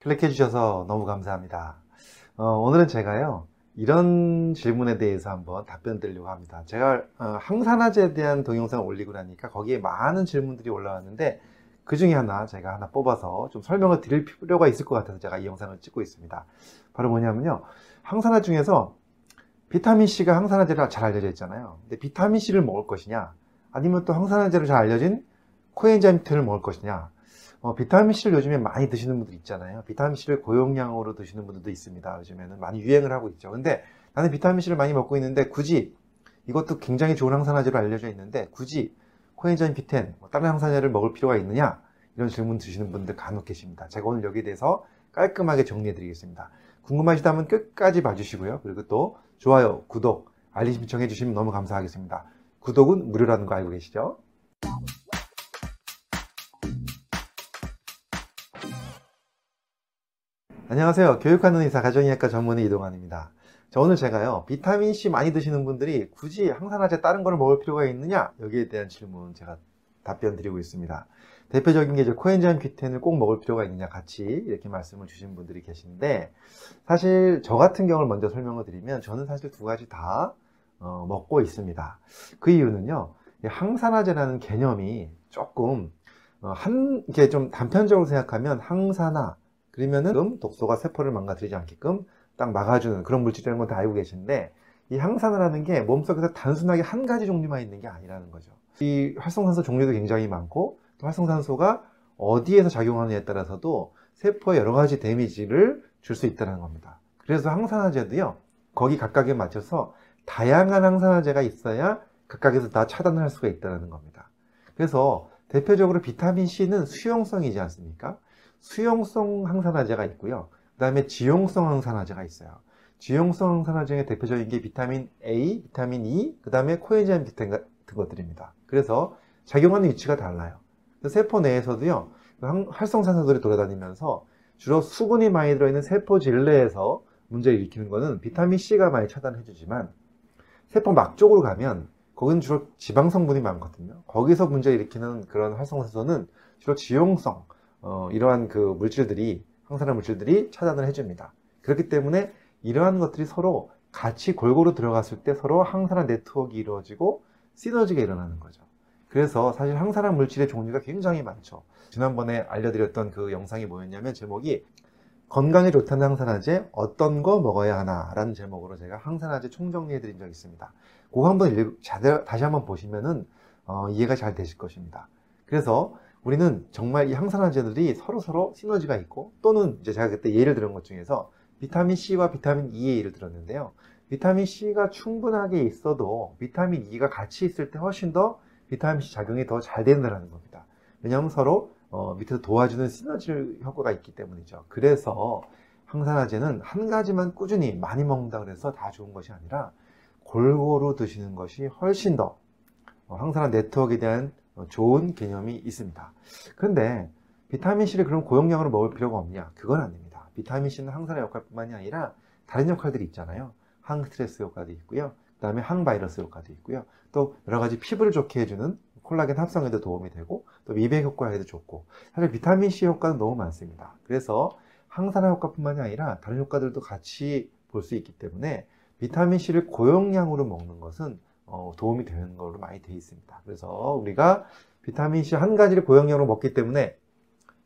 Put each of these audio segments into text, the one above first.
클릭해 주셔서 너무 감사합니다. 어, 오늘은 제가요, 이런 질문에 대해서 한번 답변 드리려고 합니다. 제가 어, 항산화제에 대한 동영상을 올리고 나니까 거기에 많은 질문들이 올라왔는데 그 중에 하나 제가 하나 뽑아서 좀 설명을 드릴 필요가 있을 것 같아서 제가 이 영상을 찍고 있습니다. 바로 뭐냐면요. 항산화 중에서 비타민C가 항산화제라 잘 알려져 있잖아요. 근데 비타민C를 먹을 것이냐 아니면 또 항산화제로 잘 알려진 코엔자임 q 를 먹을 것이냐 어, 비타민C를 요즘에 많이 드시는 분들 있잖아요. 비타민C를 고용량으로 드시는 분들도 있습니다. 요즘에는 많이 유행을 하고 있죠. 근데 나는 비타민C를 많이 먹고 있는데 굳이 이것도 굉장히 좋은 항산화제로 알려져 있는데 굳이 코엔자임 P10, 뭐 다른 항산화제를 먹을 필요가 있느냐? 이런 질문 드시는 분들 간혹 계십니다. 제가 오늘 여기에 대해서 깔끔하게 정리해 드리겠습니다. 궁금하시다면 끝까지 봐주시고요. 그리고 또 좋아요, 구독, 알림 신청해 주시면 너무 감사하겠습니다. 구독은 무료라는 거 알고 계시죠? 안녕하세요. 교육하는 의사 가정의학과 전문의 이동환입니다. 자, 오늘 제가요, 비타민C 많이 드시는 분들이 굳이 항산화제 다른 거를 먹을 필요가 있느냐? 여기에 대한 질문 제가 답변 드리고 있습니다. 대표적인 게 이제 코엔자임 Q10을 꼭 먹을 필요가 있느냐 같이 이렇게 말씀을 주신 분들이 계신데 사실 저 같은 경우를 먼저 설명을 드리면 저는 사실 두 가지 다 어, 먹고 있습니다. 그 이유는요, 항산화제라는 개념이 조금 어, 한, 이게 좀 단편적으로 생각하면 항산화, 그러면은 독소가 세포를 망가뜨리지 않게끔 딱 막아주는 그런 물질이라는 건 다 알고 계신데 이 항산화라는 게 몸속에서 단순하게 한 가지 종류만 있는 게 아니라는 거죠. 이 활성산소 종류도 굉장히 많고 또 활성산소가 어디에서 작용하느냐에 따라서도 세포에 여러 가지 데미지를 줄 수 있다는 겁니다. 그래서 항산화제도요. 거기 각각에 맞춰서 다양한 항산화제가 있어야 각각에서 다 차단을 할 수가 있다는 겁니다. 그래서 대표적으로 비타민 C는 수용성이지 않습니까? 수용성 항산화제가 있고요. 그 다음에 지용성 항산화제가 있어요. 지용성 항산화제의 대표적인 게 비타민 A, 비타민 E, 그 다음에 코엔자임 비타민 같은 것들입니다. 그래서 작용하는 위치가 달라요. 세포 내에서도요, 활성산소들이 돌아다니면서 주로 수분이 많이 들어있는 세포 질내에서 문제를 일으키는 것은 비타민 C가 많이 차단해주지만 세포 막 쪽으로 가면 거기는 주로 지방 성분이 많거든요. 거기서 문제를 일으키는 그런 활성산소는 주로 지용성, 어, 이러한 그 물질들이 항산화 물질들이 차단을 해줍니다. 그렇기 때문에 이러한 것들이 서로 같이 골고루 들어갔을 때 서로 항산화 네트워크가 이루어지고 시너지가 일어나는 거죠. 그래서 사실 항산화 물질의 종류가 굉장히 많죠. 지난번에 알려드렸던 그 영상이 뭐였냐면 제목이 건강에 좋다는 항산화제 어떤 거 먹어야 하나 라는 제목으로 제가 항산화제 총정리해 드린 적이 있습니다. 그거 한번 읽, 다시 한번 보시면은 어, 이해가 잘 되실 것입니다. 그래서 우리는 정말 이 항산화제들이 서로서로 시너지가 있고 또는 이제 제가 그때 예를 들은 것 중에서 비타민 C와 비타민 E의 예를 들었는데요. 비타민 C가 충분하게 있어도 비타민 E가 같이 있을 때 훨씬 더 비타민 C 작용이 더 잘 된다는 겁니다. 왜냐하면 서로 어, 밑에서 도와주는 시너지 효과가 있기 때문이죠. 그래서 항산화제는 한 가지만 꾸준히 많이 먹는다 그래서 다 좋은 것이 아니라 골고루 드시는 것이 훨씬 더 어, 항산화 네트워크에 대한 어, 좋은 개념이 있습니다. 그런데 비타민C를 그럼 고용량으로 먹을 필요가 없냐? 그건 아닙니다. 비타민C는 항산화 역할뿐만이 아니라 다른 역할들이 있잖아요. 항스트레스 효과도 있고요. 그 다음에 항바이러스 효과도 있고요. 또 여러 가지 피부를 좋게 해주는 콜라겐 합성에도 도움이 되고 또 미백 효과에도 좋고 사실 비타민C 효과는 너무 많습니다. 그래서 항산화 효과뿐만이 아니라 다른 효과들도 같이 볼 수 있기 때문에 비타민C를 고용량으로 먹는 것은 어, 도움이 되는 걸로 많이 되어 있습니다. 그래서 우리가 비타민C 한 가지를 고용량으로 먹기 때문에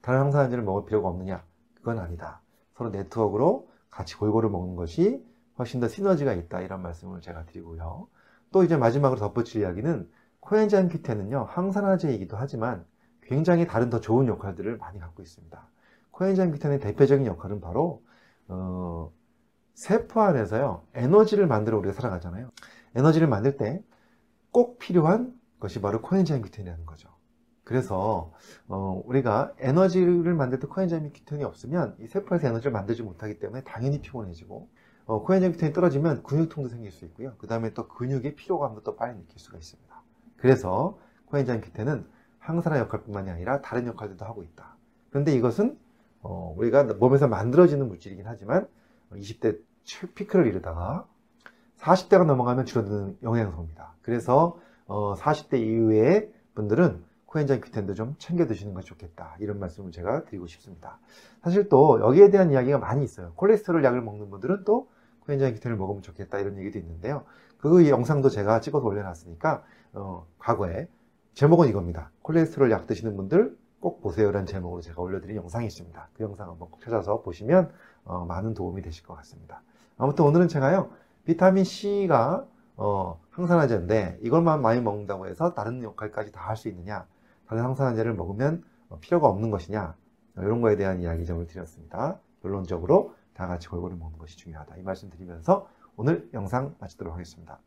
다른 항산화제를 먹을 필요가 없느냐? 그건 아니다. 서로 네트워크로 같이 골고루 먹는 것이 훨씬 더 시너지가 있다. 이런 말씀을 제가 드리고요. 또 이제 마지막으로 덧붙일 이야기는 코엔자임 큐텐은요, 항산화제이기도 하지만 굉장히 다른 더 좋은 역할들을 많이 갖고 있습니다. 코엔자임 큐텐의 대표적인 역할은 바로, 어, 세포 안에서요, 에너지를 만들어 우리가 살아가잖아요. 에너지를 만들 때 꼭 필요한 것이 바로 코엔자임 큐텐이라는 거죠. 그래서 어, 우리가 에너지를 만들 때 코엔자임 큐텐이 없으면 이 세포에서 에너지를 만들지 못하기 때문에 당연히 피곤해지고 어, 코엔자임 큐텐이 떨어지면 근육통도 생길 수 있고요. 그 다음에 또 근육의 피로감도 또 빨리 느낄 수가 있습니다. 그래서 코엔자임 큐텐은 항산화 역할뿐만이 아니라 다른 역할들도 하고 있다. 그런데 이것은 어, 우리가 몸에서 만들어지는 물질이긴 하지만 20대 피크를 이루다가 40대가 넘어가면 줄어드는 영양소입니다. 그래서 어, 40대 이후의 분들은 코엔자임 Q10도 좀 챙겨 드시는 것이 좋겠다. 이런 말씀을 제가 드리고 싶습니다. 사실 또 여기에 대한 이야기가 많이 있어요. 콜레스테롤 약을 먹는 분들은 또 코엔자임 Q10을 먹으면 좋겠다. 이런 얘기도 있는데요. 그 영상도 제가 찍어서 올려놨으니까 어, 과거에 제목은 이겁니다. 콜레스테롤 약 드시는 분들 꼭 보세요라는 제목으로 제가 올려드린 영상이 있습니다. 그 영상 한번 꼭 찾아서 보시면 어, 많은 도움이 되실 것 같습니다. 아무튼 오늘은 제가요 비타민 C가 어, 항산화제인데 이걸만 많이 먹는다고 해서 다른 역할까지 다 할 수 있느냐 다른 항산화제를 먹으면 어, 필요가 없는 것이냐 어, 이런 거에 대한 이야기점을 드렸습니다. 결론적으로 다 같이 골고루 먹는 것이 중요하다 이 말씀 드리면서 오늘 영상 마치도록 하겠습니다.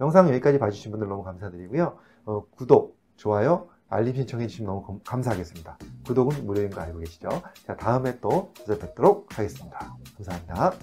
영상 여기까지 봐주신 분들 너무 감사드리고요. 어, 구독, 좋아요, 알림 신청해 주시면 너무 감사하겠습니다. 구독은 무료인 거 알고 계시죠? 자, 다음에 또 찾아뵙도록 하겠습니다. 감사합니다.